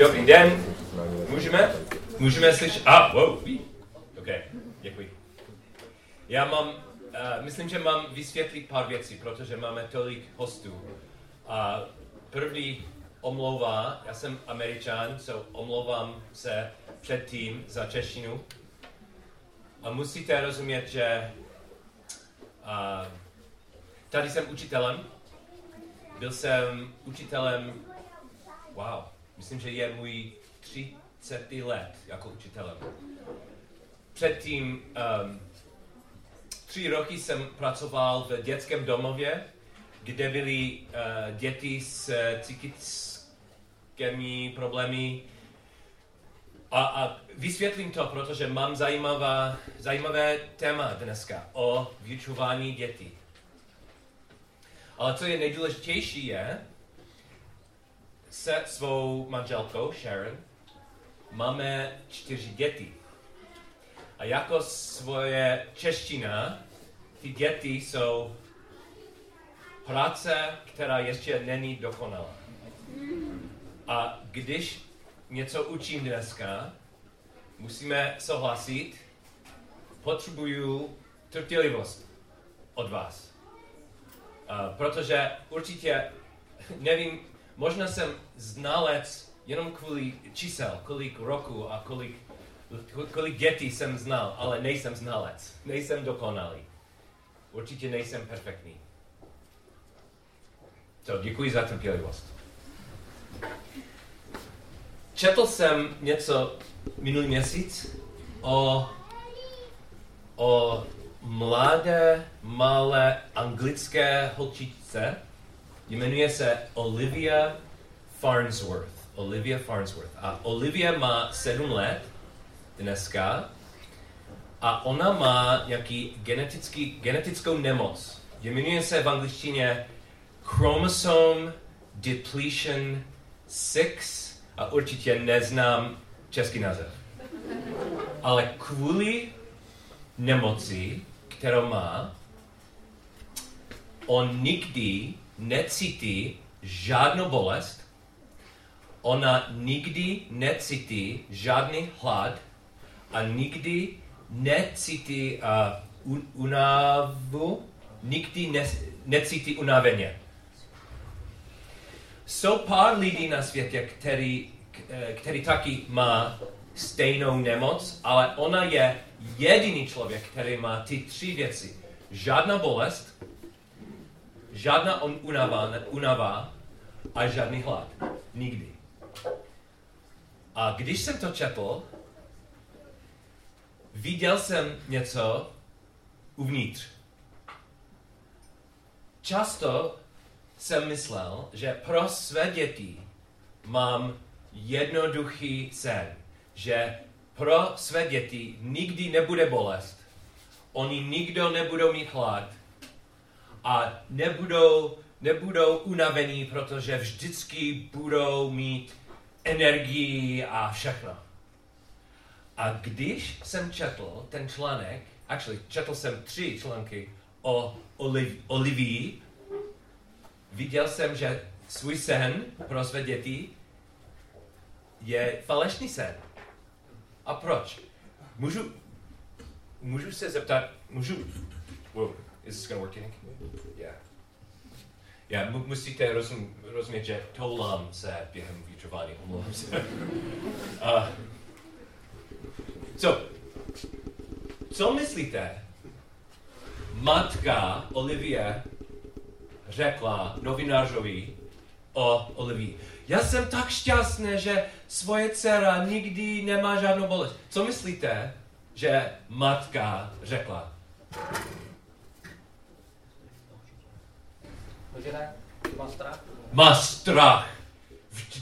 Dobrý den. Můžeme? Můžeme slyšet? A, ah, wow, ví. OK, děkuji. Já mám, uh, myslím, že mám vysvětlit pár věcí, protože máme tolik hostů. A uh, první omlouvá, já jsem američan, so omlouvám se předtím za češtinu. A musíte rozumět, že uh, tady jsem učitelem. Byl jsem učitelem, wow, myslím, že je můj 30 let jako učitelem. Předtím um, tři roky jsem pracoval v dětském domově, kde byly uh, děti s psychickými problémy. A, a vysvětlím to, protože mám zajímavá, zajímavé téma dneska o vyučování dětí. Ale co je nejdůležitější je, se svou manželkou Sharon máme čtyři děti. A jako svoje čeština, ty děti jsou práce, která ještě není dokonalá. A když něco učím dneska, musíme souhlasit, potřebuju trpělivost od vás. Uh, protože určitě, nevím, možná jsem znalec jenom kvůli čísel, kolik roku a kolik, kolik dětí jsem znal, ale nejsem znalec, nejsem dokonalý. Určitě nejsem perfektní. So, děkuji za trpělivost. Četl jsem něco minulý měsíc o, o mladé, malé anglické holčičce. Jmenuje se Olivia Farnsworth. Olivia Farnsworth. A Olivia má sedm let dneska a ona má nějaký genetický, genetickou nemoc. Jmenuje se v angličtině chromosome depletion 6 a určitě neznám český název. Ale kvůli nemoci, kterou má, on nikdy necítí žádnou bolest, ona nikdy necítí žádný hlad a nikdy necítí uh, un, unavu, nikdy ne, necítí unaveně. Jsou pár lidí na světě, který, eh, který taky má stejnou nemoc, ale ona je jediný člověk, který má ty tři věci. Žádná bolest, žádná unava, unava a žádný hlad. Nikdy. A když jsem to četl, viděl jsem něco uvnitř. Často jsem myslel, že pro své děti mám jednoduchý sen, že pro své děti nikdy nebude bolest, oni nikdo nebudou mít hlad a nebudou, nebudou unavení, protože vždycky budou mít energii a všechno. A když jsem četl ten článek, actually, četl jsem tři články o Oliv, Olivii, viděl jsem, že svůj sen pro své děti je falešný sen. A proč? Můžu, můžu se zeptat, můžu, is this gonna work, Yannick? Yeah. Yeah, musíte rozum, rozumět, že toulám se během vyučování, omlouvám se. uh, so, co myslíte? Matka Olivie řekla novinářovi o Olivii. Já jsem tak šťastný, že svoje dcera nikdy nemá žádnou bolest. Co myslíte, že matka řekla? Má strach? Má strach.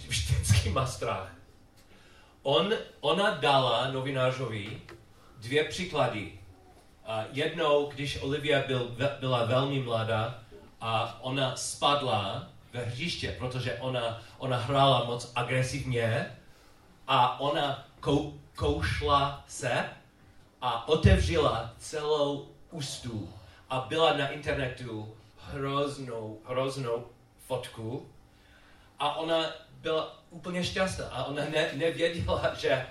Vždycky má strach. On, ona dala novinářovi dvě příklady. Uh, jednou, když Olivia byl, byla velmi mladá, a ona spadla ve hřiště, protože ona, ona hrála moc agresivně a ona kou, koušla se a otevřela celou ústu a byla na internetu hroznou, hroznou fotku a ona byla úplně šťastná a ona ne, nevěděla, že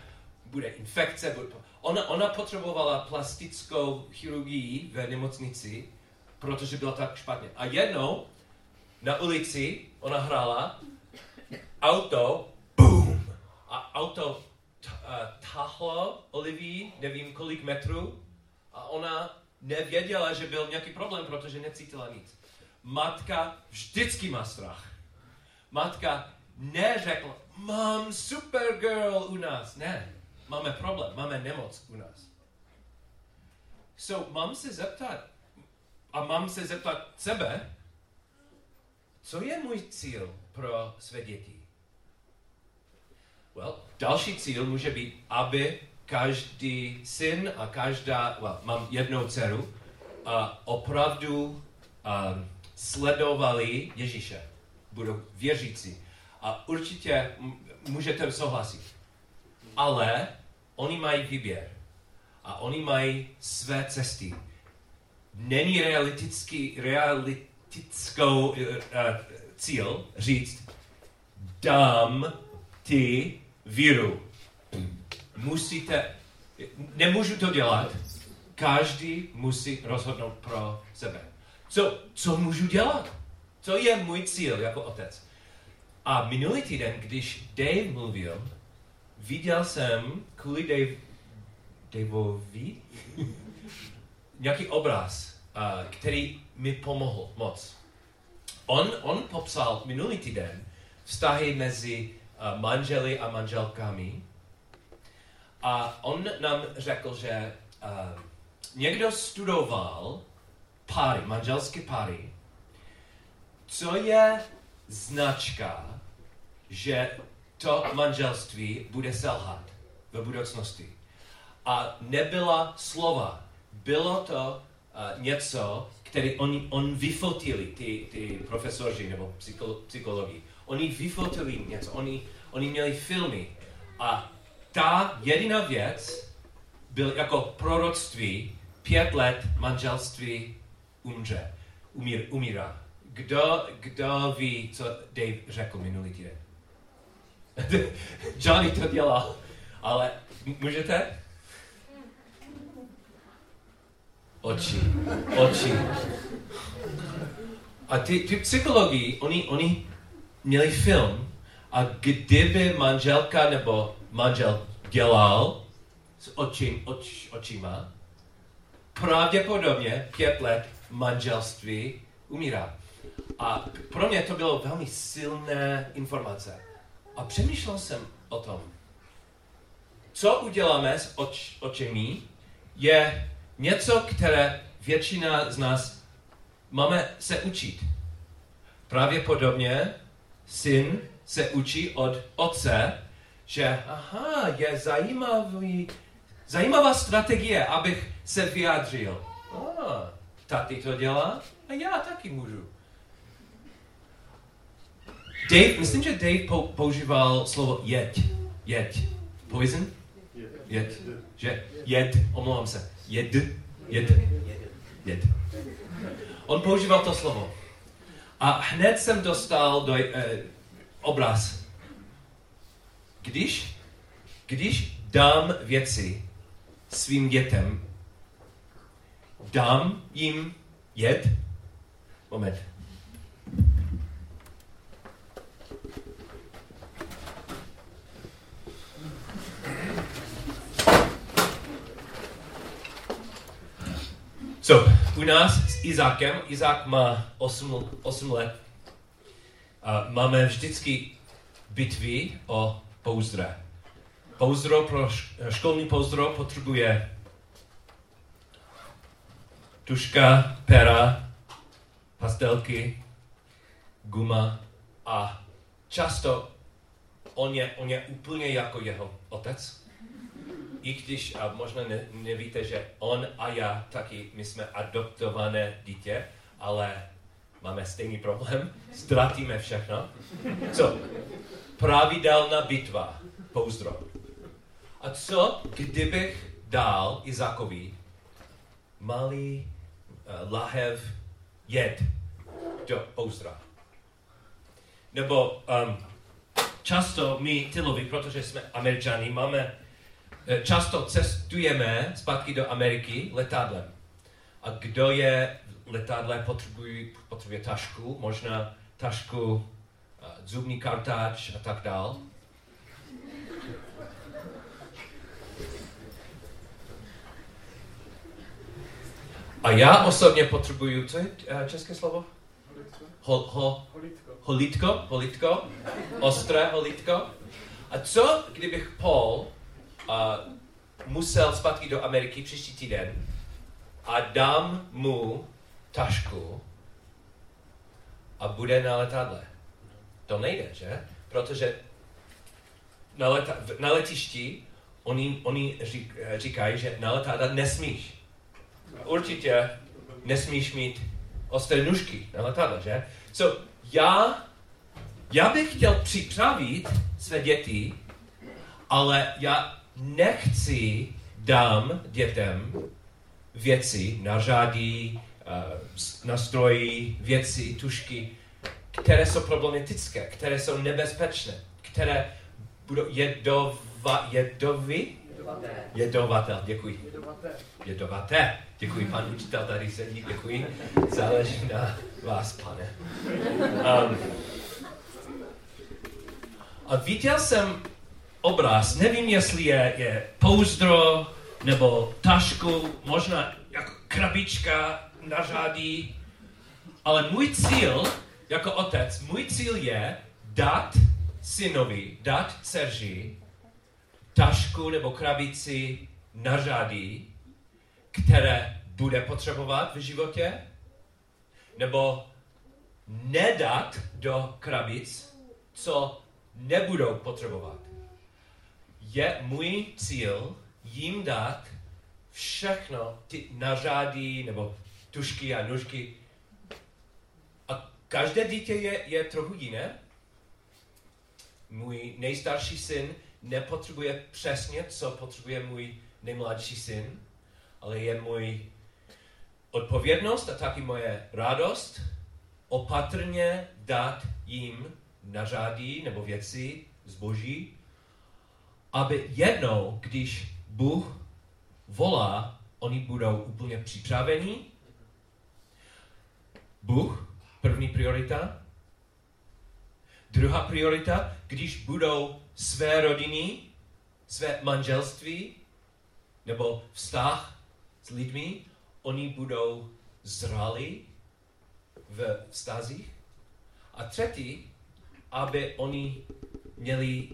bude infekce. Bude, ona, ona potřebovala plastickou chirurgii ve nemocnici, protože byla tak špatně. A jednou na ulici ona hrála, auto, boom, a auto tahlo Olivii, nevím kolik metrů, a ona nevěděla, že byl nějaký problém, protože necítila nic. Matka vždycky má strach. Matka neřekla, mám Supergirl u nás. Ne, máme problém, máme nemoc u nás. So, mám se zeptat, a mám se zeptat sebe, co je můj cíl pro své děti? Well, další cíl může být, aby každý syn a každá, well, mám jednou dceru, a opravdu um, sledovali Ježíše. Budou věřící. A určitě můžete souhlasit. Ale oni mají výběr. A oni mají své cesty. Není realistický, realistickou uh, uh, cíl říct, dám ty víru. Musíte, nemůžu to dělat, každý musí rozhodnout pro sebe. Co, co můžu dělat? Co je můj cíl jako otec? A minulý týden, když Dave mluvil, viděl jsem kvůli Dave, Daveovi nějaký obraz, uh, který mi pomohl moc. On, on popsal minulý týden vztahy mezi uh, manželi a manželkami a on nám řekl, že uh, někdo studoval páry, manželské páry, co je značka, že to manželství bude selhat v budoucnosti. A nebyla slova. Bylo to uh, něco, který on, on vyfotili, ty, ty profesoři nebo psycholo, psychologi. Oni vyfotili něco, oni, oni měli filmy. A ta jediná věc byl jako proroctví, pět let manželství umře, umír, umírá. Kdo, kdo ví, co Dave řekl minulý týden? Johnny to dělal, ale můžete? Oči, oči. A ty, ty psychologi, oni, oni měli film a kdyby manželka nebo manžel dělal s očím, oč, očima, pravděpodobně pět let manželství umírá. A pro mě to bylo velmi silné informace. A přemýšlel jsem o tom, co uděláme s oč, očemi, je něco, které většina z nás máme se učit. Pravděpodobně syn se učí od otce, že aha, je zajímavý, zajímavá strategie, abych se vyjádřil. Ah, taty to dělá a já taky můžu. Dave, myslím, že Dave používal slovo jeď. Jeď. Poison? Jed. Že? Jed. Omlouvám se. Jed. Jed. Jed. On používal to slovo. A hned jsem dostal do, eh, obraz. Když, když dám věci svým dětem, dám jim jed? Moment. So, u nás s Izákem, Izák má 8, 8 let, a máme vždycky bitvy o pouzdra. Pouzdro pro školní pouzdro potřebuje tuška, pera, pastelky, guma a často on je, on je úplně jako jeho otec i když a možná ne, nevíte, že on a já taky, my jsme adoptované dítě, ale máme stejný problém, ztratíme všechno. Co? Pravidelná bitva, pouzdro. A co, kdybych dal Izakovi malý lahev jed do pouzdra? Nebo um, často my tylovi, protože jsme američani, máme, eh, často cestujeme zpátky do Ameriky letadlem. A kdo je v letadle, potřebuje, potřebuje tašku, možná tašku, eh, zubní kartáč a tak dál. A já osobně potřebuju, co je uh, české slovo? Ho, ho, holítko, holítko, ostré holítko. A co, kdybych Paul uh, musel zpátky do Ameriky příští týden a dám mu tašku a bude na letadle? To nejde, že? Protože na, leta, na letišti oni, oni řík, říkají, že na letadle nesmíš určitě nesmíš mít ostré nůžky na letadle, že? So, já, já bych chtěl připravit své děti, ale já nechci dám dětem věci, nařádí, uh, nastrojí, věci, tušky, které jsou problematické, které jsou nebezpečné, které budou jedova, jedovi, Jedovaté. děkuji. Jedovaté. Děkuji, pan učitel tady sedí, děkuji. Záleží na vás, pane. Um, a viděl jsem obraz, nevím, jestli je, je pouzdro, nebo tašku, možná jako krabička na řádí, ale můj cíl, jako otec, můj cíl je dát synovi, dát dceři tašku nebo krabici na řádí, které bude potřebovat v životě, nebo nedat do krabic, co nebudou potřebovat. Je můj cíl jim dát všechno, ty nařádí nebo tušky a nůžky. A každé dítě je, je trochu jiné. Můj nejstarší syn nepotřebuje přesně, co potřebuje můj nejmladší syn ale je můj odpovědnost a taky moje radost opatrně dát jim nařádí nebo věci zboží, aby jednou, když Bůh volá, oni budou úplně připraveni. Bůh, první priorita. Druhá priorita, když budou své rodiny, své manželství nebo vztah s lidmi, oni budou zrali v vztazích. A třetí, aby oni měli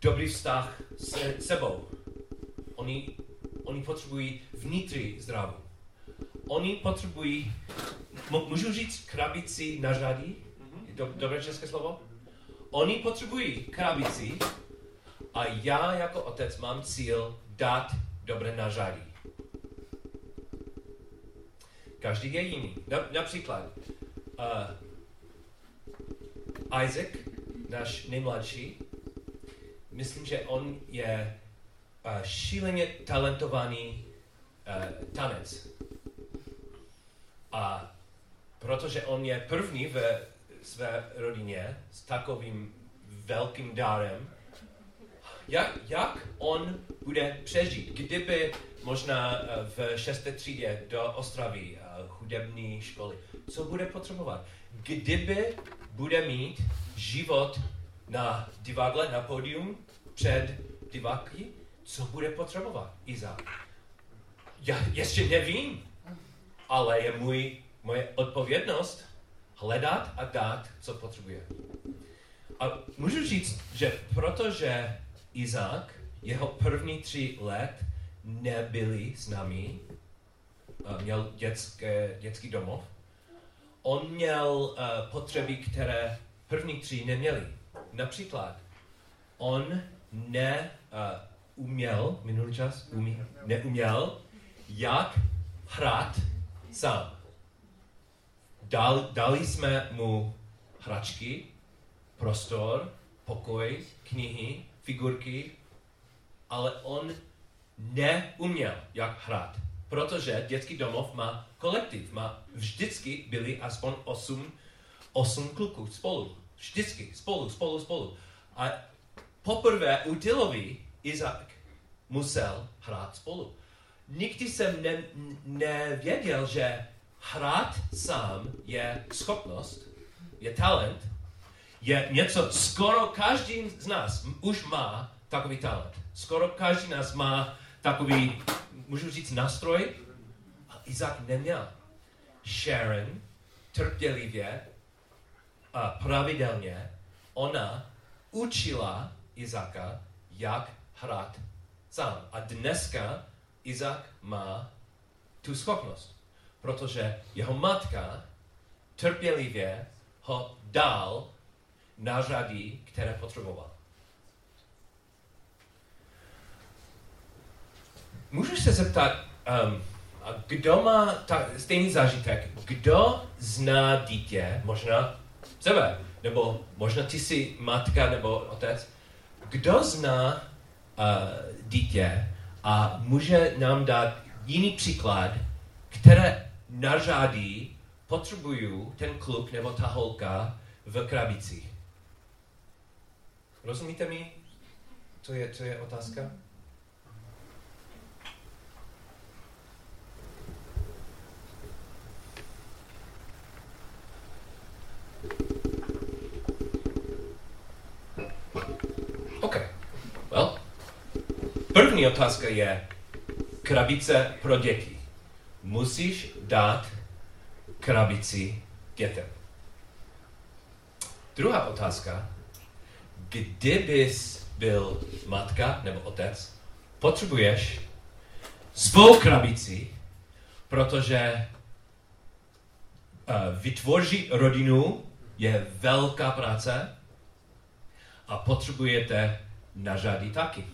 dobrý vztah se sebou. Oni, oni potřebují vnitřní zdraví. Oni potřebují, můžu říct krabici na řadí? Do, dobré české slovo? Oni potřebují krabici a já jako otec mám cíl dát dobré nařadí. Každý je jiný. Například uh, Isaac, náš nejmladší, myslím, že on je uh, šíleně talentovaný uh, tanec. A protože on je první ve své rodině s takovým velkým dárem, jak, jak on bude přežít, kdyby možná eh, v šesté třídě do Ostravy, eh, hudební školy, co bude potřebovat? Kdyby bude mít život na divadle, na pódium, před diváky, co bude potřebovat Izák? Já ještě nevím, ale je můj, moje odpovědnost hledat a dát, co potřebuje. A můžu říct, že protože Izák, jeho první tři let nebyli s námi, měl dětské, dětský domov. On měl uh, potřeby, které první tři neměli. Například, on neuměl, uh, minulý čas, umí, neuměl, jak hrát sám. Dal, dali jsme mu hračky, prostor, pokoj, knihy, figurky, ale on neuměl, jak hrát. Protože dětský domov má kolektiv, má vždycky byli aspoň 8, 8 kluků spolu. Vždycky, spolu, spolu, spolu. A poprvé u Tylovi Izak musel hrát spolu. Nikdy jsem ne, nevěděl, že hrát sám je schopnost, je talent, je něco, skoro každý z nás už má takový talent. Skoro každý z nás má takový, můžu říct, nástroj, a Izak neměl. Sharon trpělivě a pravidelně ona učila Izaka, jak hrát sám. A dneska Izak má tu schopnost, protože jeho matka trpělivě ho dal na řady, které potřeboval. Můžu se zeptat, um, a kdo má ta, stejný zážitek? Kdo zná dítě, možná sebe, nebo možná ty jsi matka nebo otec, kdo zná uh, dítě a může nám dát jiný příklad, které nařádí potřebují ten kluk nebo ta holka v krabici. Rozumíte mi? Co je, co je otázka? OK. Well, první otázka je krabice pro děti. Musíš dát krabici dětem. Druhá otázka. Kdybys byl matka nebo otec, potřebuješ svou krabici, protože uh, vytvořit rodinu je velká práce a potřebujete nařady taky.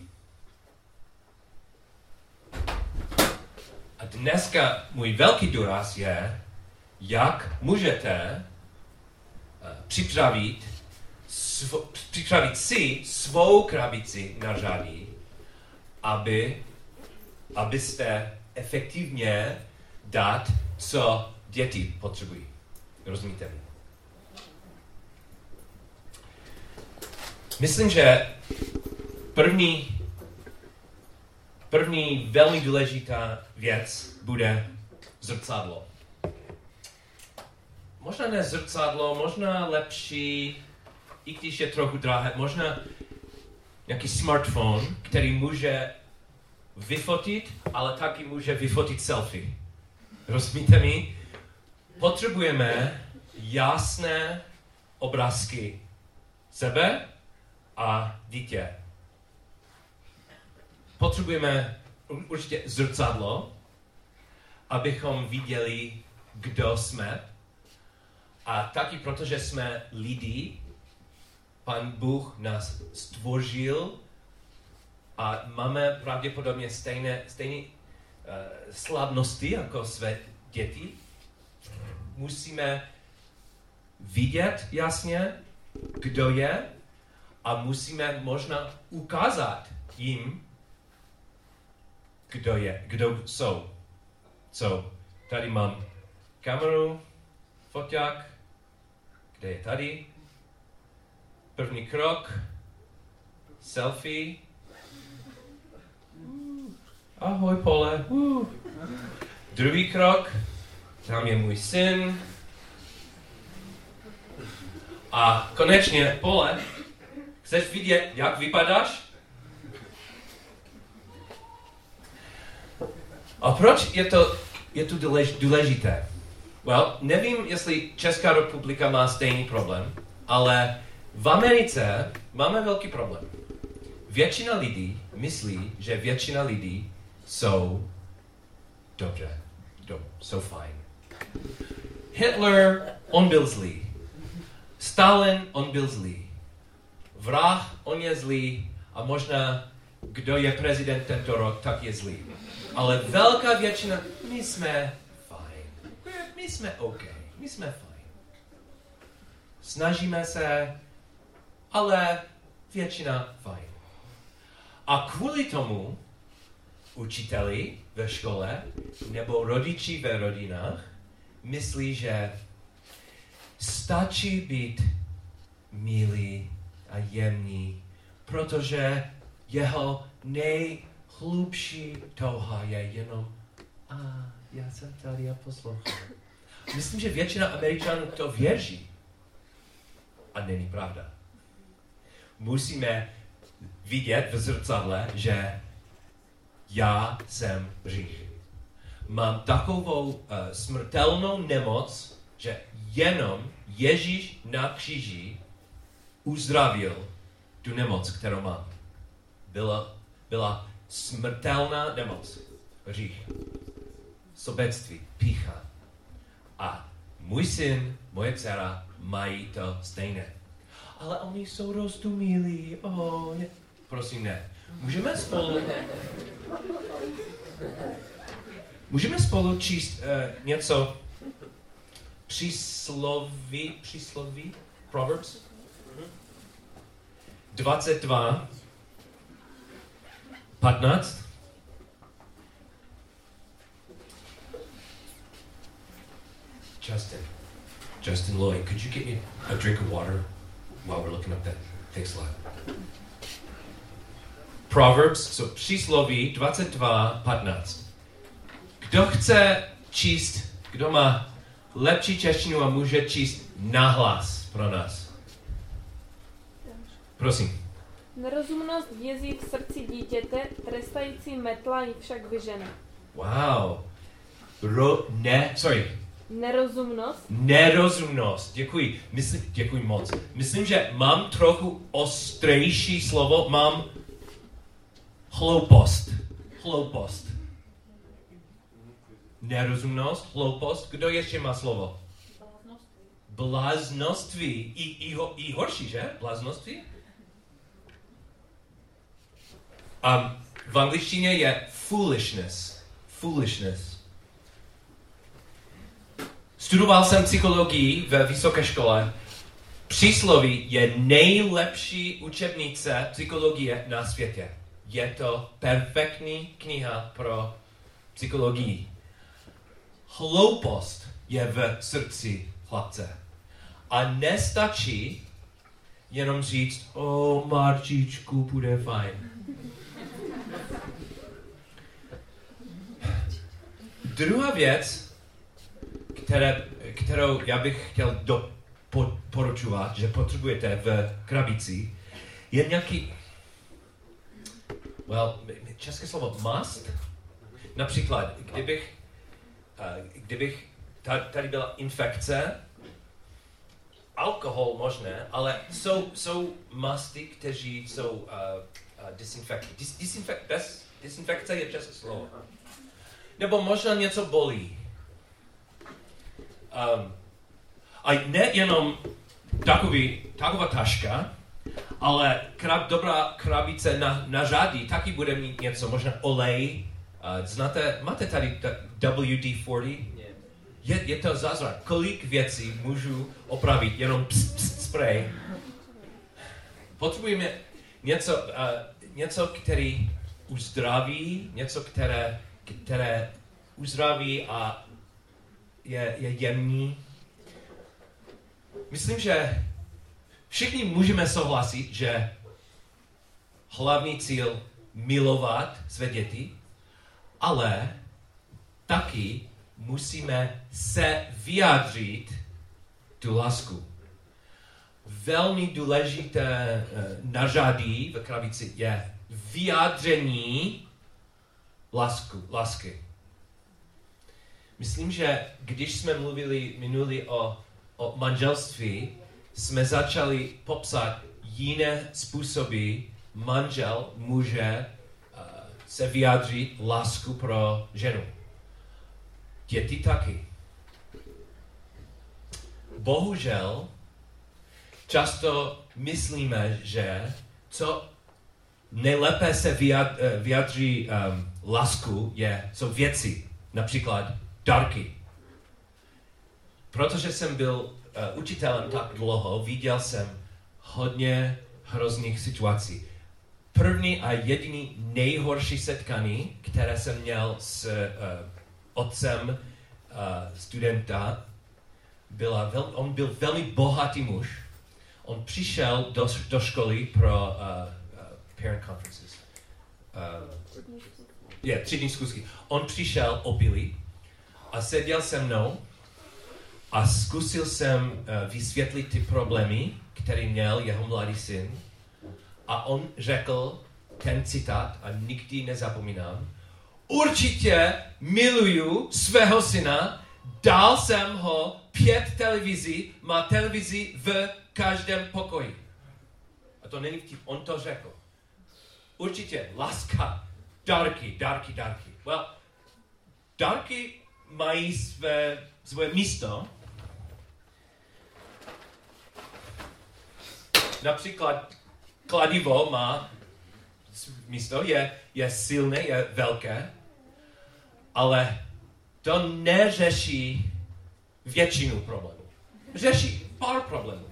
A dneska můj velký důraz je, jak můžete uh, připravit, svo, připravit si svou krabici nařady, aby, abyste efektivně dát, co děti potřebují. Rozumíte mi? Myslím, že první, první velmi důležitá věc bude zrcadlo. Možná ne zrcadlo, možná lepší, i když je trochu drahé, možná nějaký smartphone, který může vyfotit, ale taky může vyfotit selfie. Rozumíte mi? Potřebujeme jasné obrázky sebe a dítě. Potřebujeme určitě zrcadlo, abychom viděli, kdo jsme. A taky protože jsme lidi, pan Bůh nás stvořil a máme pravděpodobně stejné, stejné uh, slavnosti jako své děti. Musíme vidět jasně, kdo je a musíme možná ukázat jim, kdo je, kdo jsou. So, tady mám kameru, foťák, kde je tady. První krok, selfie. Ahoj, Pole. Uh. Druhý krok, tam je můj syn. A konečně, Pole, Chceš vidět, jak vypadáš? A proč je to, je to důležité? Well, nevím, jestli Česká republika má stejný problém, ale v Americe máme velký problém. Většina lidí myslí, že většina lidí jsou dobře, do, jsou fajn. Hitler, on byl zlý. Stalin, on byl zlý vrah, on je zlý a možná kdo je prezident tento rok, tak je zlý. Ale velká většina, my jsme fajn. My jsme OK, my jsme fajn. Snažíme se, ale většina fajn. A kvůli tomu učiteli ve škole nebo rodiči ve rodinách myslí, že stačí být milý a jemný, protože jeho nejhlubší touha je jenom a já jsem tady a poslouchám. Myslím, že většina Američanů to věří. A není pravda. Musíme vidět v zrcadle, že já jsem hřích. Mám takovou uh, smrtelnou nemoc, že jenom Ježíš na kříži uzdravil tu nemoc, kterou mám. Byla, byla smrtelná nemoc, hřích, sobectví, pícha. A můj syn, moje dcera mají to stejné. Ale oni jsou roztumilí. Oh, ne. Prosím, ne. Můžeme spolu... Můžeme spolu číst uh, něco přísloví, přísloví, Proverbs 22, 15. Justin, Justin Lloyd, could you get me a drink of water while we're looking up that? Thanks a lot. Proverbs, so přísloví 22, 15. Kdo chce číst, kdo má lepší češtinu a může číst nahlas pro nás? Prosím. Nerozumnost vězí v srdci dítěte, trestající metla ji však vyžene. Wow. Ro, ne, sorry, Nerozumnost Nerozumnost. Děkuji. Myslím, děkuji moc. Myslím, že mám trochu ostrejší slovo. Mám hloupost. Hloupost. Nerozumnost, hloupost. Kdo ještě má slovo? Bláznoství. I, i, ho, i horší, že? Bláznoství? Um, v angličtině je foolishness. Foolishness. Studoval jsem psychologii ve vysoké škole. Přísloví je nejlepší učebnice psychologie na světě. Je to perfektní kniha pro psychologii. Hloupost je v srdci chlapce. A nestačí jenom říct, o Marčičku, bude fajn. Druhá věc, které, kterou já bych chtěl doporučovat, že potřebujete v krabici, je nějaký, well, české slovo must. Například, kdybych, uh, kdybych tady byla infekce, alkohol možné, ale jsou, jsou musty, kteří jsou uh, uh, disinfekt, dis, disinfekt, bez, disinfekce je české slovo. Nebo možná něco bolí. Um, a nejenom takový, taková taška, ale krab, dobrá krabice na, na řady taky bude mít něco, možná olej. Uh, znáte, máte tady WD-40? Je, je to zázrak. Kolik věcí můžu opravit jenom pst, pst, spray. Potřebujeme něco, uh, něco, který uzdraví, něco, které, které uzdraví a je, je jemný. Myslím, že všichni můžeme souhlasit, že hlavní cíl milovat své děti, ale taky musíme se vyjádřit tu lásku. Velmi důležité uh, nařadí v krabici je vyjádření lásku, lásky. Myslím, že když jsme mluvili minuli o, o manželství, jsme začali popsat jiné způsoby manžel může uh, se vyjádřit lásku pro ženu. Děti taky. Bohužel často myslíme, že co nejlépe se vyjádří um, lásku je, jsou věci. Například dárky. Protože jsem byl uh, učitelem tak dlouho, viděl jsem hodně hrozných situací. První a jediný nejhorší setkání, které jsem měl s uh, otcem uh, studenta, byla vel, on byl velmi bohatý muž. On přišel do, do školy pro uh, uh, parent conferences. Uh, je, tři dní zkusky. On přišel opilý a seděl se mnou a zkusil jsem uh, vysvětlit ty problémy, které měl jeho mladý syn. A on řekl ten citát, a nikdy nezapomínám, určitě miluju svého syna, dal jsem ho pět televizí, má televizi v každém pokoji. A to není vtip, on to řekl. Určitě, láska, dárky, dárky, dárky. Well, dárky mají své, své místo. Například kladivo má místo, je, je silné, je velké, ale to neřeší většinu problémů. Řeší pár problémů,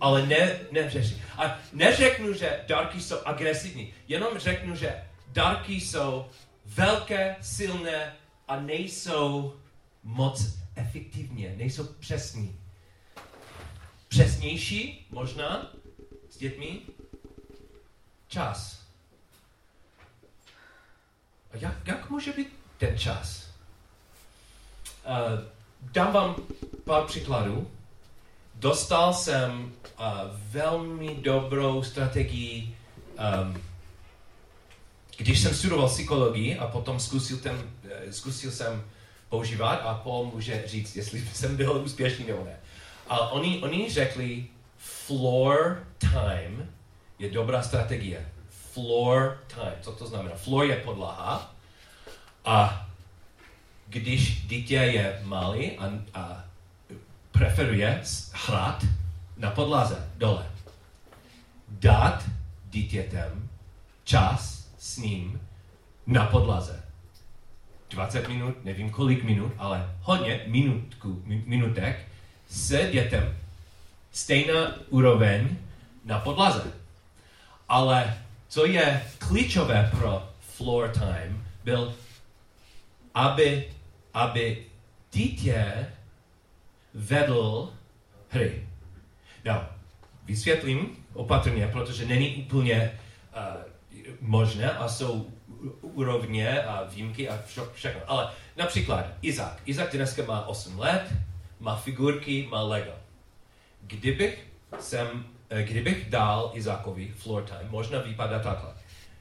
ale ne, neřeší. A neřeknu, že dárky jsou agresivní, jenom řeknu, že dárky jsou velké, silné a nejsou moc efektivně, nejsou přesní. Přesnější, možná, s dětmi, čas. A jak, jak může být ten čas? Uh, dám vám pár příkladů. Dostal jsem uh, velmi dobrou strategii, um, když jsem studoval psychologii a potom zkusil, ten, uh, zkusil jsem používat a Paul může říct, jestli jsem byl úspěšný nebo ne. Ale oni, oni řekli, floor time je dobrá strategie. Floor time. Co to znamená? Floor je podlaha a když dítě je malý a, a preferuje hrát na podlaze dole, dát dítětem čas s ním na podlaze. 20 minut, nevím kolik minut, ale hodně minutku, minutek s dětem. Stejná úroveň na podlaze. Ale co je klíčové pro floor time, byl, aby aby dítě vedl hry. No, vysvětlím opatrně, protože není úplně uh, možné a jsou úrovně a výjimky a všechno. Ale například Izák. Izák dneska má 8 let, má figurky, má Lego. Kdybych, jsem, eh, kdybych dal Izákovi floor time, možná vypadá takhle.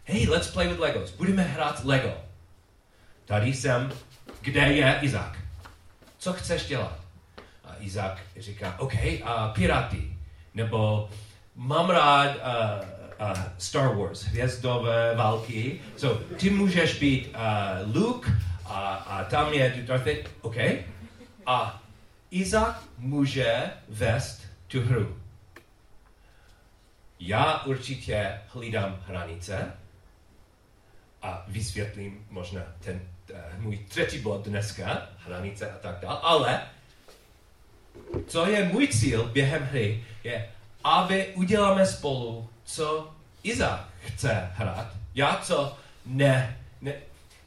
Hey, let's play with Legos. Budeme hrát Lego. Tady jsem kde je Izák? Co chceš dělat? Izák říká, OK, a Piráty, nebo mám rád uh, uh, Star Wars, hvězdové války, so ty můžeš být uh, Luke a, a tam je Darth OK? A Izák může vést tu hru. Já určitě hlídám hranice a vysvětlím možná ten Eh, můj třetí bod dneska, hranice a tak dále, ale co je můj cíl během hry, je, aby uděláme spolu, co Iza chce hrát, já co ne, ne,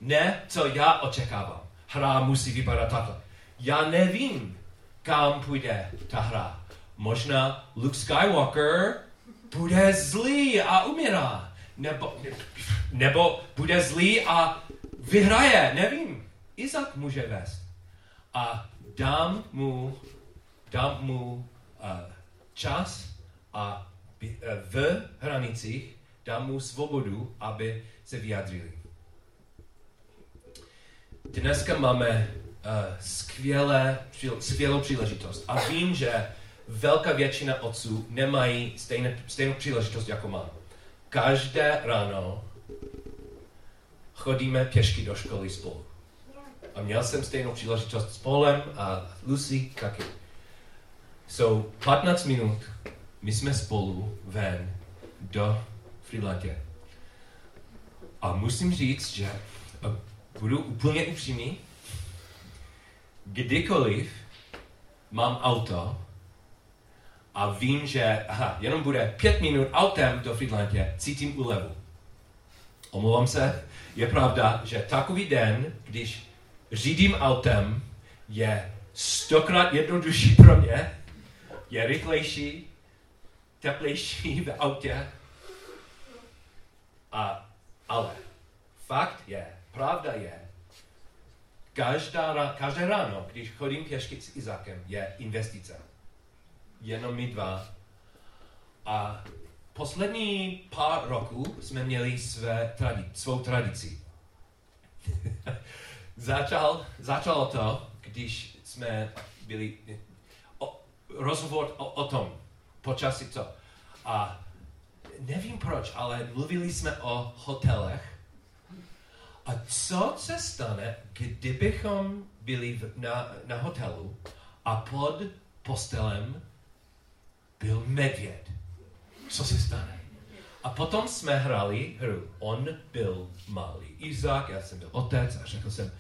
ne co já očekávám. Hra musí vypadat takhle. Já nevím, kam půjde ta hra. Možná Luke Skywalker bude zlý a umírá. Nebo, nebo bude zlý a vyhraje, nevím. Izak může vést. A dám mu, dám mu uh, čas a uh, v hranicích dám mu svobodu, aby se vyjadřili. Dneska máme uh, skvělé, skvělou příležitost a vím, že velká většina otců nemají stejné, stejnou příležitost, jako mám. Každé ráno chodíme pěšky do školy spolu. A měl jsem stejnou příležitost s Polem a Lucy taky. So 15 minut my jsme spolu ven do Frilatě. A musím říct, že budu úplně upřímný, kdykoliv mám auto a vím, že aha, jenom bude pět minut autem do Friedlandě, cítím úlevu. Omlouvám se, je pravda, že takový den, když řídím autem, je stokrát jednodušší pro mě, je rychlejší, teplejší v autě. A, ale fakt je, pravda je, každá, každé ráno, když chodím pěšky s Izákem, je investice. Jenom my dva. A poslední pár roků jsme měli své tradi- svou tradici. Začal, začalo to, když jsme byli rozhovor o, o tom, počasí to. A nevím proč, ale mluvili jsme o hotelech. A co se stane, kdybychom byli v, na, na hotelu a pod postelem byl medvěd? Co se stane? A potom jsme hráli hru. On byl malý Izák, já jsem byl otec a řekl jsem,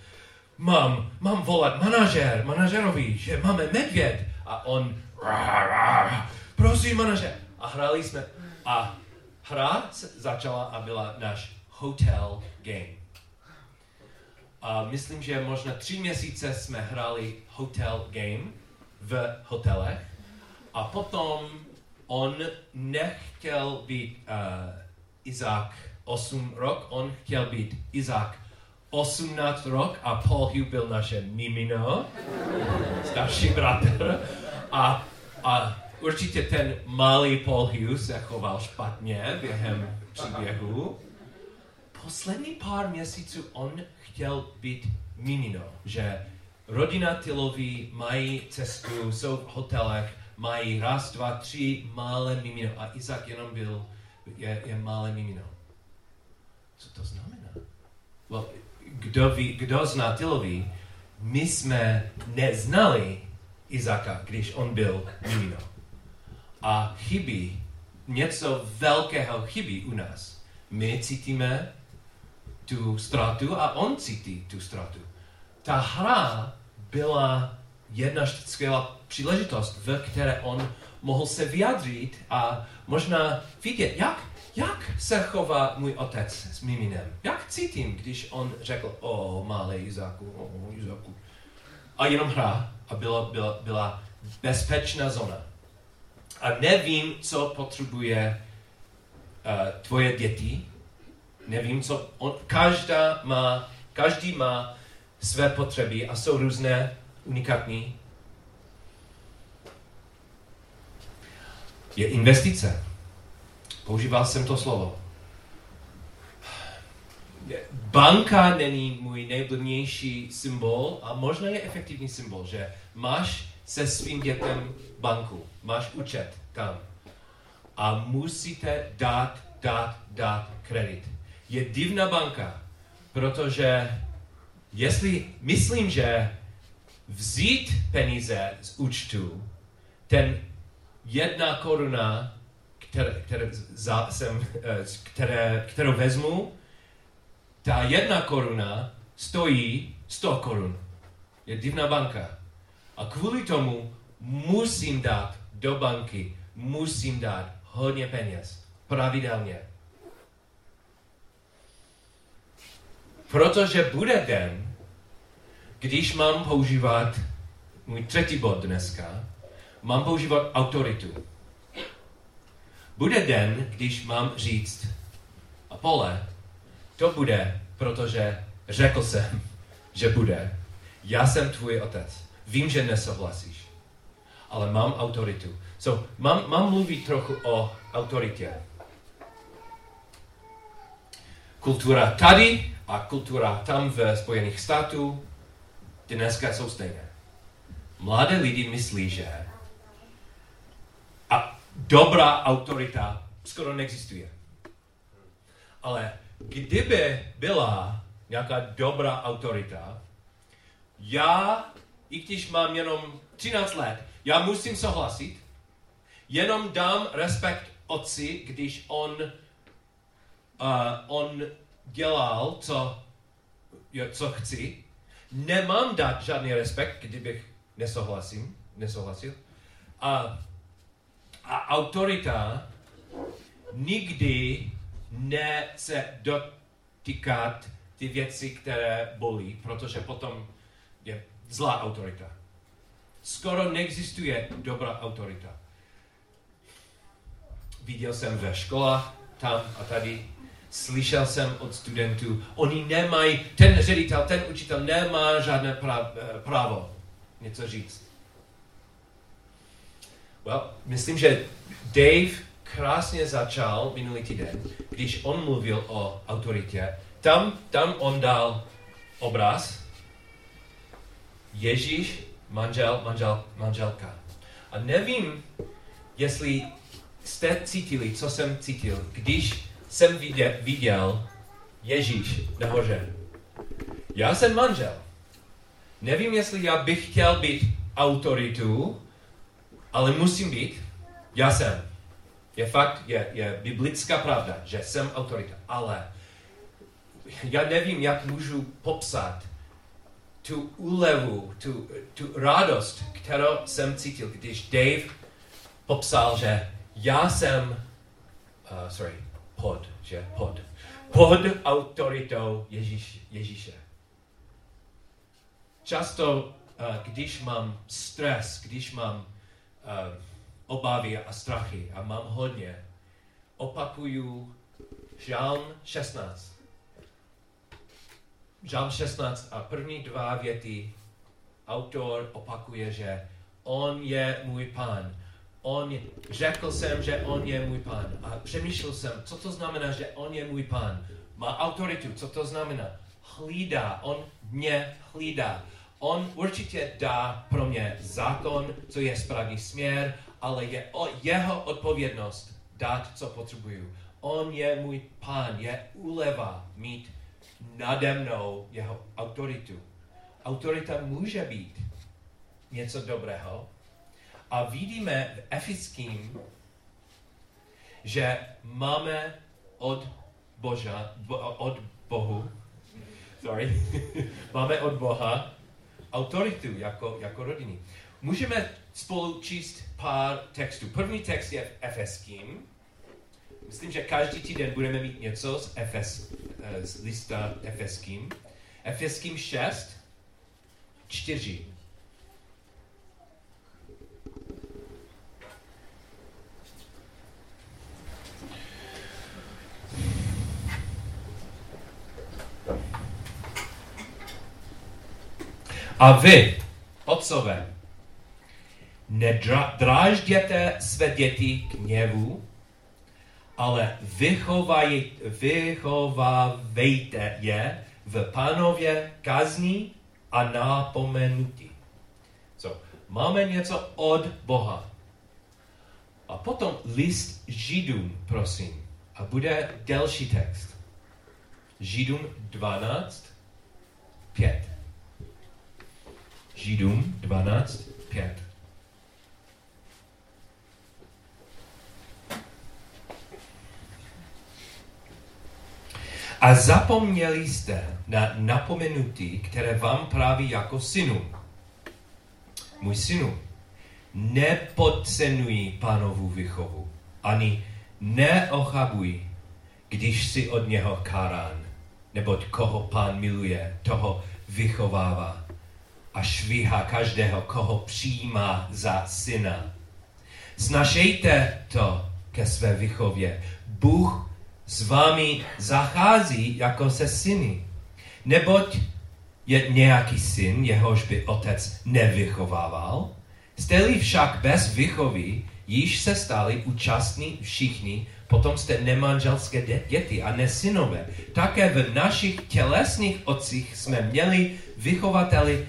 mám, mám volat manažer, manažerovi, že máme medvěd. A on, "Rá, rá, prosím manažer. A hráli jsme. A hra se začala a byla náš hotel game. A myslím, že možná tři měsíce jsme hráli hotel game v hotelech. A potom on nechtěl být uh, Izák 8 rok, on chtěl být Izák 18 rok a Paul Hugh byl naše mimino, starší bratr. A, a určitě ten malý Paul Hugh se choval špatně během příběhu. Poslední pár měsíců on chtěl být mimino, že rodina Tyloví mají cestu, jsou v hotelech, mají raz, dva, tři malé mimino a Izak jenom byl, je, je malé mimino. Co to znamená? Well, kdo, ví, kdo zná Tyloví, my jsme neznali Izaka, když on byl mimino. A chybí, něco velkého chybí u nás. My cítíme tu ztrátu a on cítí tu ztrátu. Ta hra byla jedna skvělá příležitost, v které on mohl se vyjádřit a možná vidět, jak, jak se chová můj otec s miminem. Jak cítím, když on řekl, o, malé Izáku, o, Izáku. A jenom hra a byla, byla, byla bezpečná zóna. A nevím, co potřebuje uh, tvoje děti, nevím, co on, každá má, každý má své potřeby a jsou různé, unikátní. Je investice. Používal jsem to slovo. Banka není můj nejblbnější symbol a možná je efektivní symbol, že máš se svým dětem banku, máš účet tam a musíte dát, dát, dát kredit. Je divná banka, protože jestli myslím, že vzít peníze z účtu, ten jedna koruna, které, které, za, jsem, eh, které, kterou vezmu, ta jedna koruna stojí 100 korun. Je divná banka. A kvůli tomu musím dát do banky, musím dát hodně peněz. Pravidelně. Protože bude den, když mám používat můj třetí bod dneska, mám používat autoritu. Bude den, když mám říct, a pole, to bude, protože řekl jsem, že bude. Já jsem tvůj otec. Vím, že nesouhlasíš, ale mám autoritu. So, mám, mám mluvit trochu o autoritě. Kultura tady a kultura tam ve Spojených států dneska jsou stejné. Mladé lidi myslí, že dobrá autorita skoro neexistuje. Ale kdyby byla nějaká dobrá autorita, já, i když mám jenom 13 let, já musím souhlasit, jenom dám respekt otci, když on, uh, on dělal, co, co chci. Nemám dát žádný respekt, kdybych nesouhlasím, nesouhlasil. A, a autorita nikdy nechce dotýkat ty věci, které bolí, protože potom je zlá autorita. Skoro neexistuje dobrá autorita. viděl jsem ve školách, tam a tady, slyšel jsem od studentů, oni nemají, ten ředitel, ten učitel nemá žádné eh, právo něco říct. Well, myslím, že Dave krásně začal minulý týden, když on mluvil o autoritě. Tam, tam on dal obraz Ježíš, manžel, manžel, manželka. A nevím, jestli jste cítili, co jsem cítil, když jsem viděl, viděl Ježíš nahoře. Já jsem manžel. Nevím, jestli já bych chtěl být autoritou, ale musím být. Já jsem. Je fakt, je, je biblická pravda, že jsem autorita, ale já nevím, jak můžu popsat tu úlevu, tu, tu radost, kterou jsem cítil, když Dave popsal, že já jsem, uh, sorry, pod, že pod, pod autoritou Ježíš, Ježíše. Často, uh, když mám stres, když mám obavy a strachy a mám hodně, opakuju Žálm 16. Žálm 16 a první dva věty autor opakuje, že on je můj pán. On, řekl jsem, že on je můj pán. A přemýšlel jsem, co to znamená, že on je můj pán. Má autoritu, co to znamená? Hlídá, on mě hlídá. On určitě dá pro mě zákon, co je správný směr, ale je o jeho odpovědnost dát, co potřebuju. On je můj pán, je úleva mít nade mnou jeho autoritu. Autorita může být něco dobrého. A vidíme v Efiským, že máme od Boža, bo, od Bohu, sorry, máme od Boha autoritu jako, jako rodiny. Můžeme spolu číst pár textů. První text je v Efeským. Myslím, že každý týden budeme mít něco z, Efes, eh, z lista Efeským. Efeským 6, 4. A vy, otcové, nedrážděte své děti k hněvu, ale vychovaj, vychovávejte je v pánově kazni a napomenutí. So, máme něco od Boha. A potom list Židům, prosím. A bude delší text. Židům 12, 5. Židům 12, 5. A zapomněli jste na napomenutí, které vám praví jako synu. Můj synu, nepodcenuj pánovu vychovu, ani neochabuj, když si od něho karán, neboť koho pán miluje, toho vychovává a švíhá každého, koho přijímá za syna. Snažejte to ke své vychově. Bůh s vámi zachází jako se syny. Neboť je nějaký syn, jehož by otec nevychovával, jste-li však bez vychovy, již se stali účastní všichni, potom jste nemanželské děti a nesynové. Také v našich tělesných otcích jsme měli vychovateli,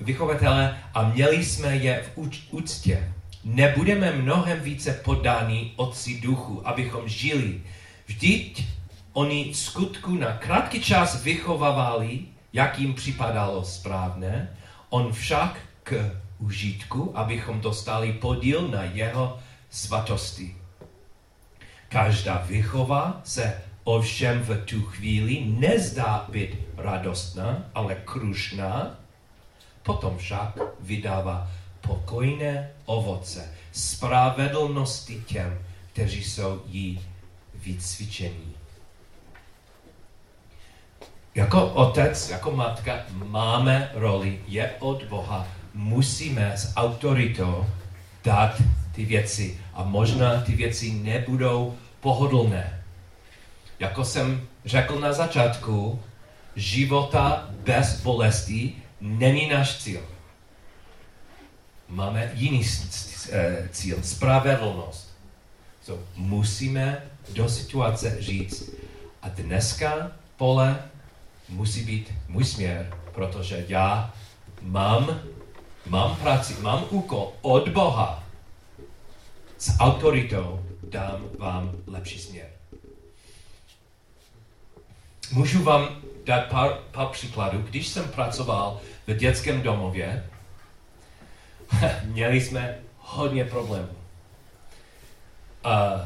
vychovatele a měli jsme je v úctě. Nebudeme mnohem více podáni otci duchu, abychom žili. Vždyť oni skutku na krátký čas vychovávali, jak jim připadalo správné, on však k užitku, abychom dostali podíl na jeho svatosti. Každá vychova se ovšem v tu chvíli nezdá být radostná, ale krušná, potom však vydává pokojné ovoce, spravedlnosti těm, kteří jsou jí vycvičení. Jako otec, jako matka máme roli, je od Boha. Musíme s autoritou dát ty věci a možná ty věci nebudou pohodlné. Jako jsem řekl na začátku, života bez bolesti není náš cíl. Máme jiný eh, cíl, spravedlnost. So, musíme do situace říct, a dneska pole musí být můj směr, protože já mám, mám práci, mám úkol od Boha s autoritou dám vám lepší směr. Můžu vám dát pár, pár příkladů. Když jsem pracoval v dětském domově, měli jsme hodně problémů. Uh,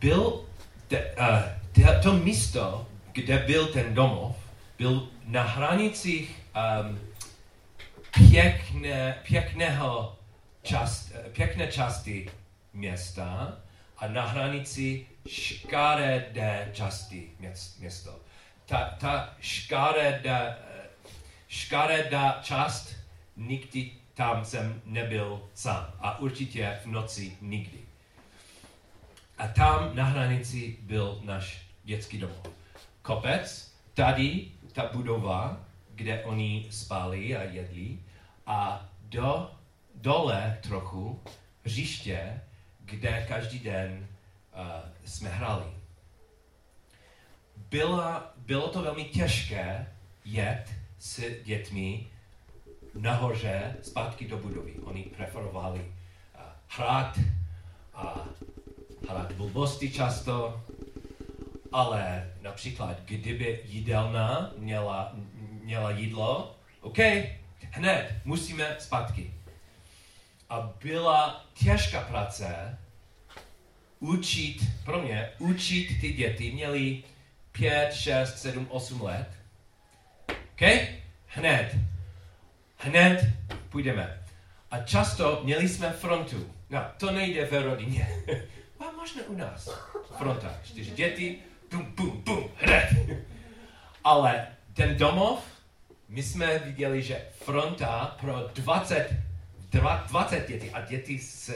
byl te, uh, te, to místo, kde byl ten domov, byl na hranicích um, pěkné, pěkného čast, pěkné části města a na hranici škaredé části město. Ta, ta škaredá, škaredá část, nikdy tam jsem nebyl sám a určitě v noci nikdy. A tam na hranici byl náš dětský domov. Kopec, tady ta budova, kde oni spali a jedli a do, dole trochu hřiště, kde každý den uh, jsme hrali. Byla, bylo to velmi těžké jet s dětmi nahoře zpátky do budovy. Oni preferovali uh, hrát a hrát blbosti často, ale například, kdyby jídelna měla, měla jídlo, OK, hned musíme zpátky. A byla těžká práce učit, pro mě, učit ty děti, měli 5, 6, 7, 8 let. OK? Hned. Hned půjdeme. A často měli jsme frontu. No, to nejde ve rodině. A možná u nás. Fronta. Čtyři děti, bum, bum, bum, hned. Ale ten domov, my jsme viděli, že fronta pro 20, 20 dětí a děti s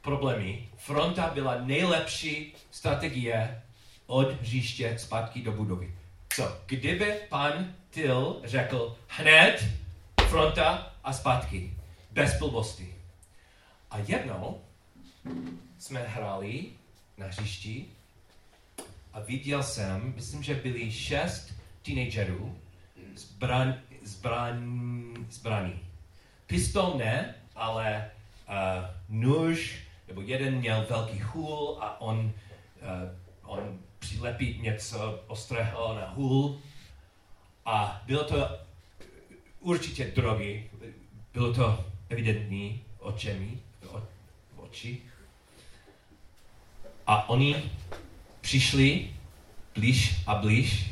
problémy, fronta byla nejlepší strategie od hřiště zpátky do budovy. Co, kdyby pan Till řekl hned fronta a zpátky, bez blbosti. A jednou jsme hráli na hřišti a viděl jsem, myslím, že byli šest teenagerů zbran, zbran, zbraní. Pistol ne, ale uh, nůž, nebo jeden měl velký hůl a on, uh, on přilepí něco ostrého na hůl. A bylo to určitě drogy, bylo to evidentní očemi, o, oči. A oni přišli blíž a blíž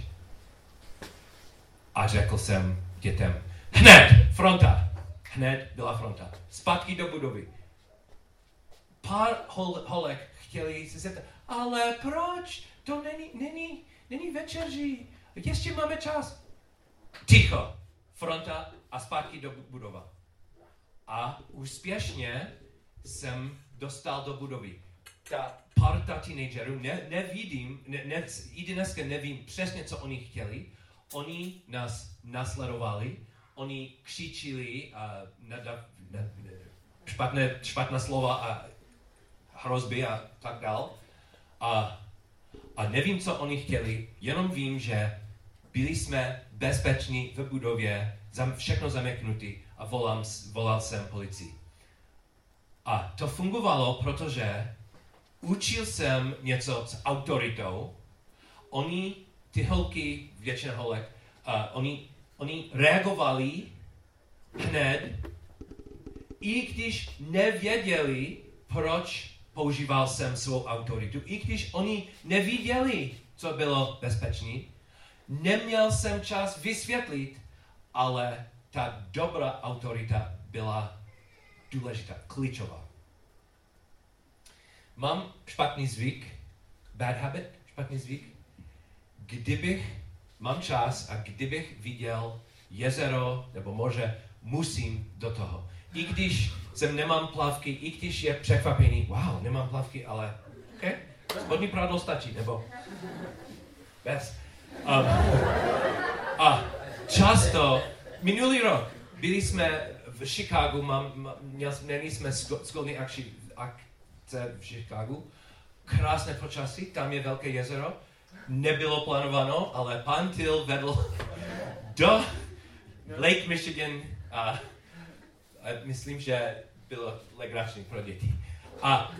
a řekl jsem dětem, hned, fronta. Hned byla fronta. Zpátky do budovy. Pár hol, holek chtěli se zeptat, ale proč? To není, není, není večeří. Ještě máme čas. Ticho. Fronta a zpátky do budova. A úspěšně jsem dostal do budovy. Ta parta teenagerů, ne, nevidím, ne, ne, i dneska nevím přesně, co oni chtěli. Oni nás nasledovali, oni křičili a nadav, ne, ne, špatné, špatná slova a hrozby a tak dál. A, a nevím, co oni chtěli, jenom vím, že byli jsme bezpeční v budově, všechno zameknutý a volám, volal jsem policii. A to fungovalo, protože učil jsem něco s autoritou. Oni, ty holky, většina holek, uh, oni, oni reagovali hned, i když nevěděli, proč používal jsem svou autoritu, i když oni neviděli, co bylo bezpečné, neměl jsem čas vysvětlit, ale ta dobrá autorita byla důležitá, klíčová. Mám špatný zvyk, bad habit, špatný zvyk. Kdybych, mám čas a kdybych viděl jezero nebo moře, musím do toho. I když jsem nemám plavky, i když je překvapený, wow, nemám plavky, ale OK, spodní prádlo stačí, nebo? Bez. Um, a často, minulý rok, byli jsme v Chicagu, mám, mám, měli jsme školní akci, akce v Chicagu, krásné počasí, tam je velké jezero, nebylo plánováno, ale pan Till vedl do Lake Michigan a, a myslím, že bylo legrační pro děti. A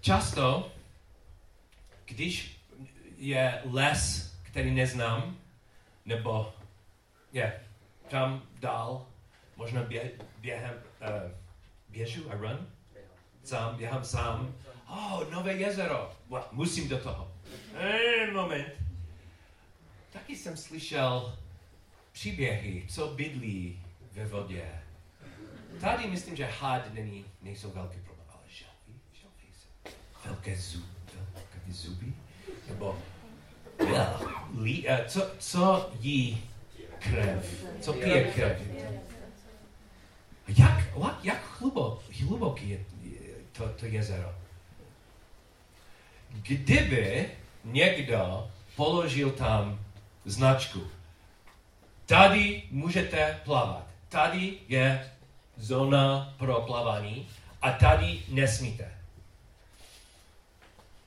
často, když je les, který neznám, nebo je tam dál, možná bě, během, uh, běžu a run, sám, běhám sám, oh, nové jezero, musím do toho. Hey, moment. Taky jsem slyšel příběhy, co bydlí ve vodě. Tady myslím, že had není, nejsou velký problém, ale želvy, želvy jsou velké zuby, velké zuby, nebo li, uh, co, co jí krev, co pije krev. Jak, jak, jak hlubok, hluboký je to, to jezero? Kdyby někdo položil tam značku, tady můžete plavat, tady je zóna pro plavání a tady nesmíte.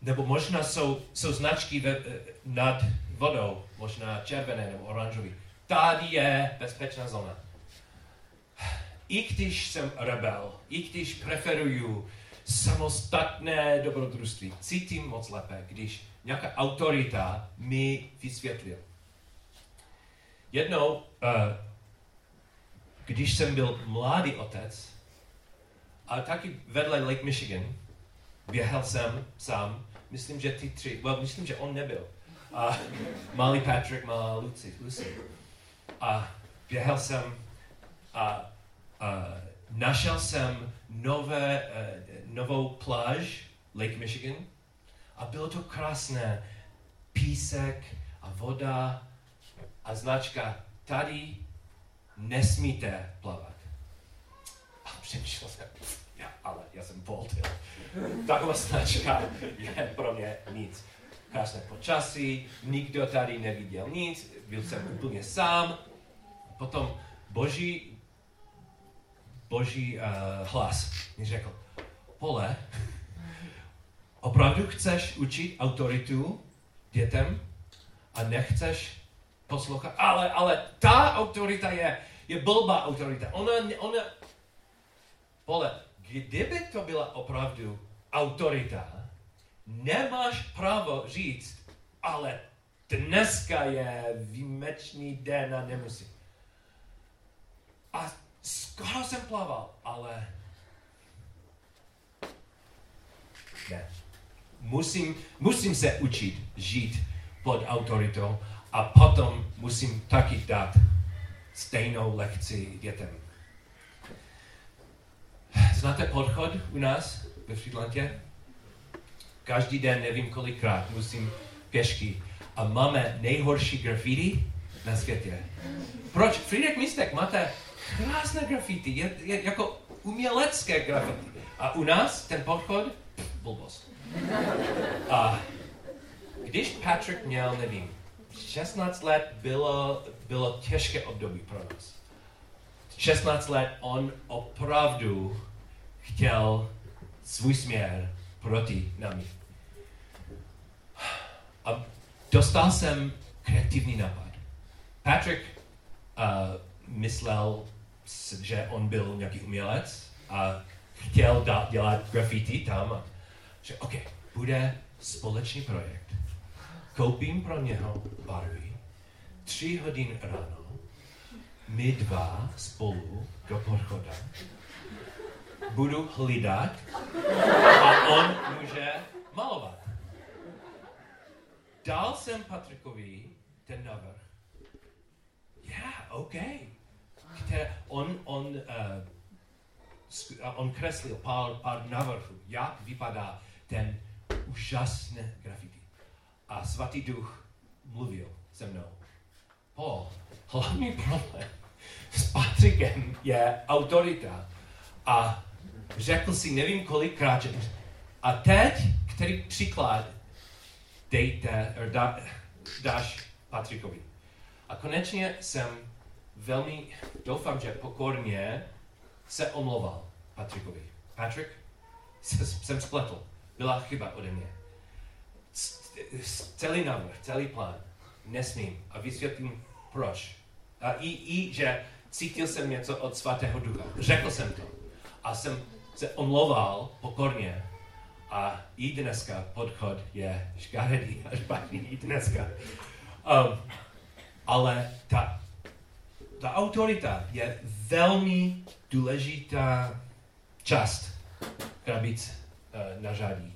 Nebo možná jsou, jsou značky ve, nad vodou, možná červené nebo oranžové. Tady je bezpečná zóna. I když jsem rebel, i když preferuju samostatné dobrodružství, cítím moc lépe, když nějaká autorita mi vysvětlil. Jednou, uh, když jsem byl mladý otec, a taky vedle Lake Michigan, běhal jsem sám, myslím, že ty tři, well, myslím, že on nebyl. A malý Patrick, malá Lucy, Lucy. A běhal jsem a, a našel jsem nové, uh, novou pláž Lake Michigan a bylo to krásné. Písek a voda a značka tady nesmíte plavat. A přemýšlel jsem, já, ale já jsem Boltil. Taková značka je pro mě nic. Krásné počasí, nikdo tady neviděl nic, byl jsem úplně sám. Potom boží, boží uh, hlas mi řekl, Pole, opravdu chceš učit autoritu dětem a nechceš poslouchat, ale, ale ta autorita je, je blbá autorita. Ona, ona, Pole, kdyby to byla opravdu autorita, nemáš právo říct, ale dneska je výjimečný den a nemusím. A skoro jsem plaval, ale ne. Musím, musím se učit žít pod autoritou a potom musím taky dát stejnou lekci dětem. Znáte podchod u nás ve Frýdlantě? Každý den, nevím kolikrát, musím pěšky. A máme nejhorší graffiti na světě. Proč? Friedrich Mistek, máte krásné graffiti, je, je, jako umělecké graffiti. A u nás ten podchod, blbost. A když Patrick měl, nevím, 16 let bylo, bylo těžké období pro nás. 16 let on opravdu chtěl svůj směr proti nami. A dostal jsem kreativní nápad. Patrick uh, myslel, že on byl nějaký umělec a chtěl dát, dělat graffiti tam. Že OK, bude společný projekt. Koupím pro něho barvy, tři hodin ráno, my dva spolu do podchoda, budu hlídat a on může malovat. Dal jsem Patrikovi ten návrh. Yeah, OK. Které on, on, uh, on kreslil pár, pár návrhů, jak vypadá ten úžasný graffiti. A svatý duch mluvil se mnou. Paul, hlavní problém s Patrikem je autorita. A řekl si nevím kolikrát, že a teď, který příklad dejte, dá, dáš Patrikovi. A konečně jsem velmi, doufám, že pokorně se omlouval Patrikovi. Patrick, jsem spletl. Byla chyba ode mě. Celý návrh, celý plán, nesmím. A vysvětlím proč. A i, i že cítil jsem něco od svatého ducha. Řekl jsem to. A jsem se omlouval pokorně. A i dneska podchod je škaredý a špatný i dneska. Um, ale ta, ta autorita je velmi důležitá část krabic uh, na řadí.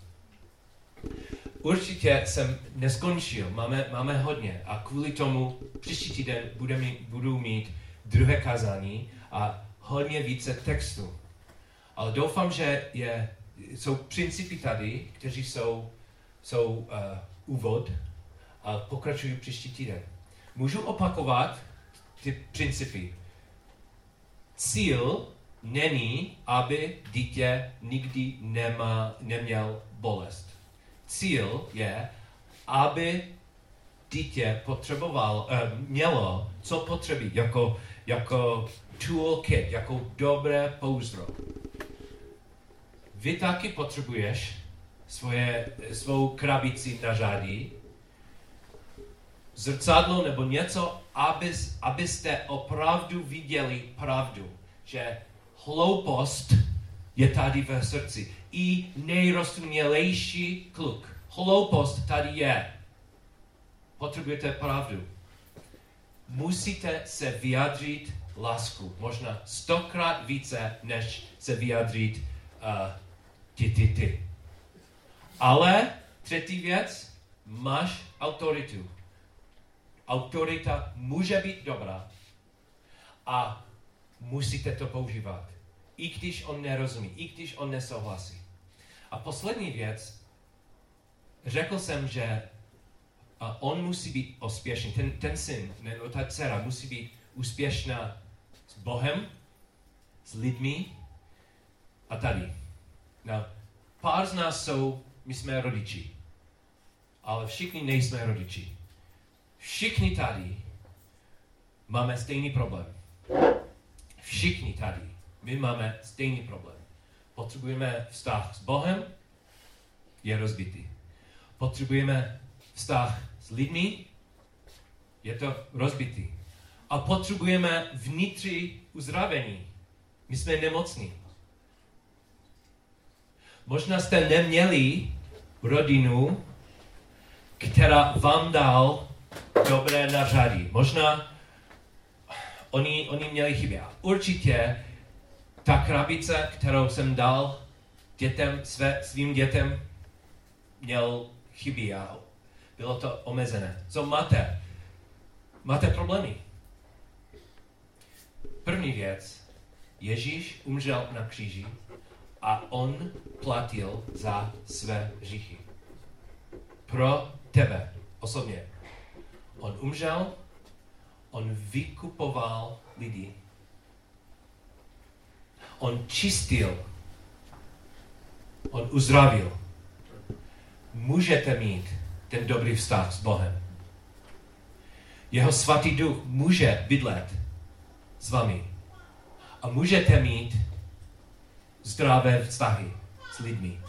Určitě jsem neskončil, máme, máme hodně a kvůli tomu příští týden bude mít, budu mít druhé kázání a hodně více textu. Ale doufám, že je, jsou principy tady, kteří jsou, jsou uh, úvod a pokračují příští týden. Můžu opakovat ty principy. Cíl není, aby dítě nikdy nemá, neměl bolest. Cíl je, aby dítě potřeboval, uh, mělo, co potřebí, jako, jako toolkit, jako dobré pouzdro. Vy taky potřebuješ svoje, svou krabici na řadí, zrcadlo nebo něco, abys, abyste opravdu viděli pravdu, že hloupost je tady ve srdci. I nejrozumělejší kluk. Hloupost tady je. Potřebujete pravdu. Musíte se vyjádřit lásku. Možná stokrát více, než se vyjádřit uh, ty, ty, ty. Ale třetí věc, máš autoritu. Autorita může být dobrá a musíte to používat. I když on nerozumí, i když on nesouhlasí. A poslední věc, řekl jsem, že on musí být úspěšný. Ten, ten syn nebo ta dcera musí být úspěšná s Bohem, s lidmi a tady. No, pár z nás jsou, my jsme rodiči, ale všichni nejsme rodiči. Všichni tady máme stejný problém. Všichni tady. My máme stejný problém. Potřebujeme vztah s Bohem, je rozbitý. Potřebujeme vztah s lidmi, je to rozbitý. A potřebujeme vnitřní uzdravení. My jsme nemocní. Možná jste neměli rodinu, která vám dal dobré nařadí. Možná oni, oni měli chyby. Určitě ta krabice, kterou jsem dal dětem, své, svým dětem, měl chyby a bylo to omezené. Co máte? Máte problémy. První věc. Ježíš umřel na kříži a on platil za své hříchy. Pro tebe osobně. On umřel, on vykupoval lidi. On čistil, on uzdravil. Můžete mít ten dobrý vztah s Bohem. Jeho svatý duch může bydlet s vámi. A můžete mít zdravé vztahy s lidmi.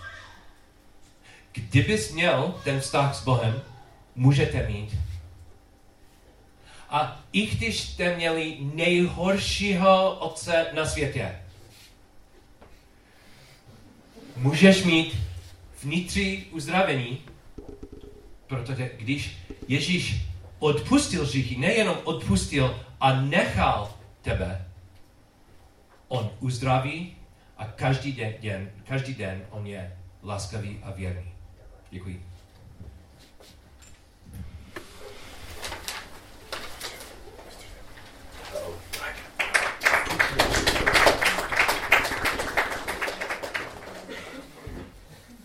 Kdybys měl ten vztah s Bohem, můžete mít. A i když jste měli nejhoršího otce na světě, můžeš mít vnitřní uzdravení, protože když Ježíš odpustil hříchy, nejenom odpustil a nechal tebe, on uzdraví a každý den, den, každý den on je laskavý a věrný. Děkuji.